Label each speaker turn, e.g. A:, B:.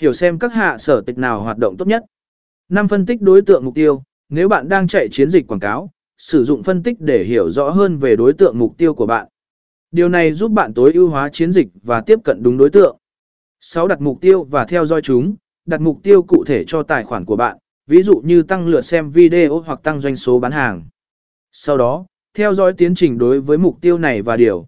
A: Hiểu xem các hạ sở tịch nào hoạt động tốt nhất. 5. Phân tích đối tượng mục tiêu. Nếu bạn đang chạy chiến dịch quảng cáo, sử dụng phân tích để hiểu rõ hơn về đối tượng mục tiêu của bạn. Điều này giúp bạn tối ưu hóa chiến dịch và tiếp cận đúng đối tượng. 6. Đặt mục tiêu và theo dõi chúng. Đặt mục tiêu cụ thể cho tài khoản của bạn, ví dụ như tăng lượt xem video hoặc tăng doanh số bán hàng. Sau đó, theo dõi tiến trình đối với mục tiêu này và điều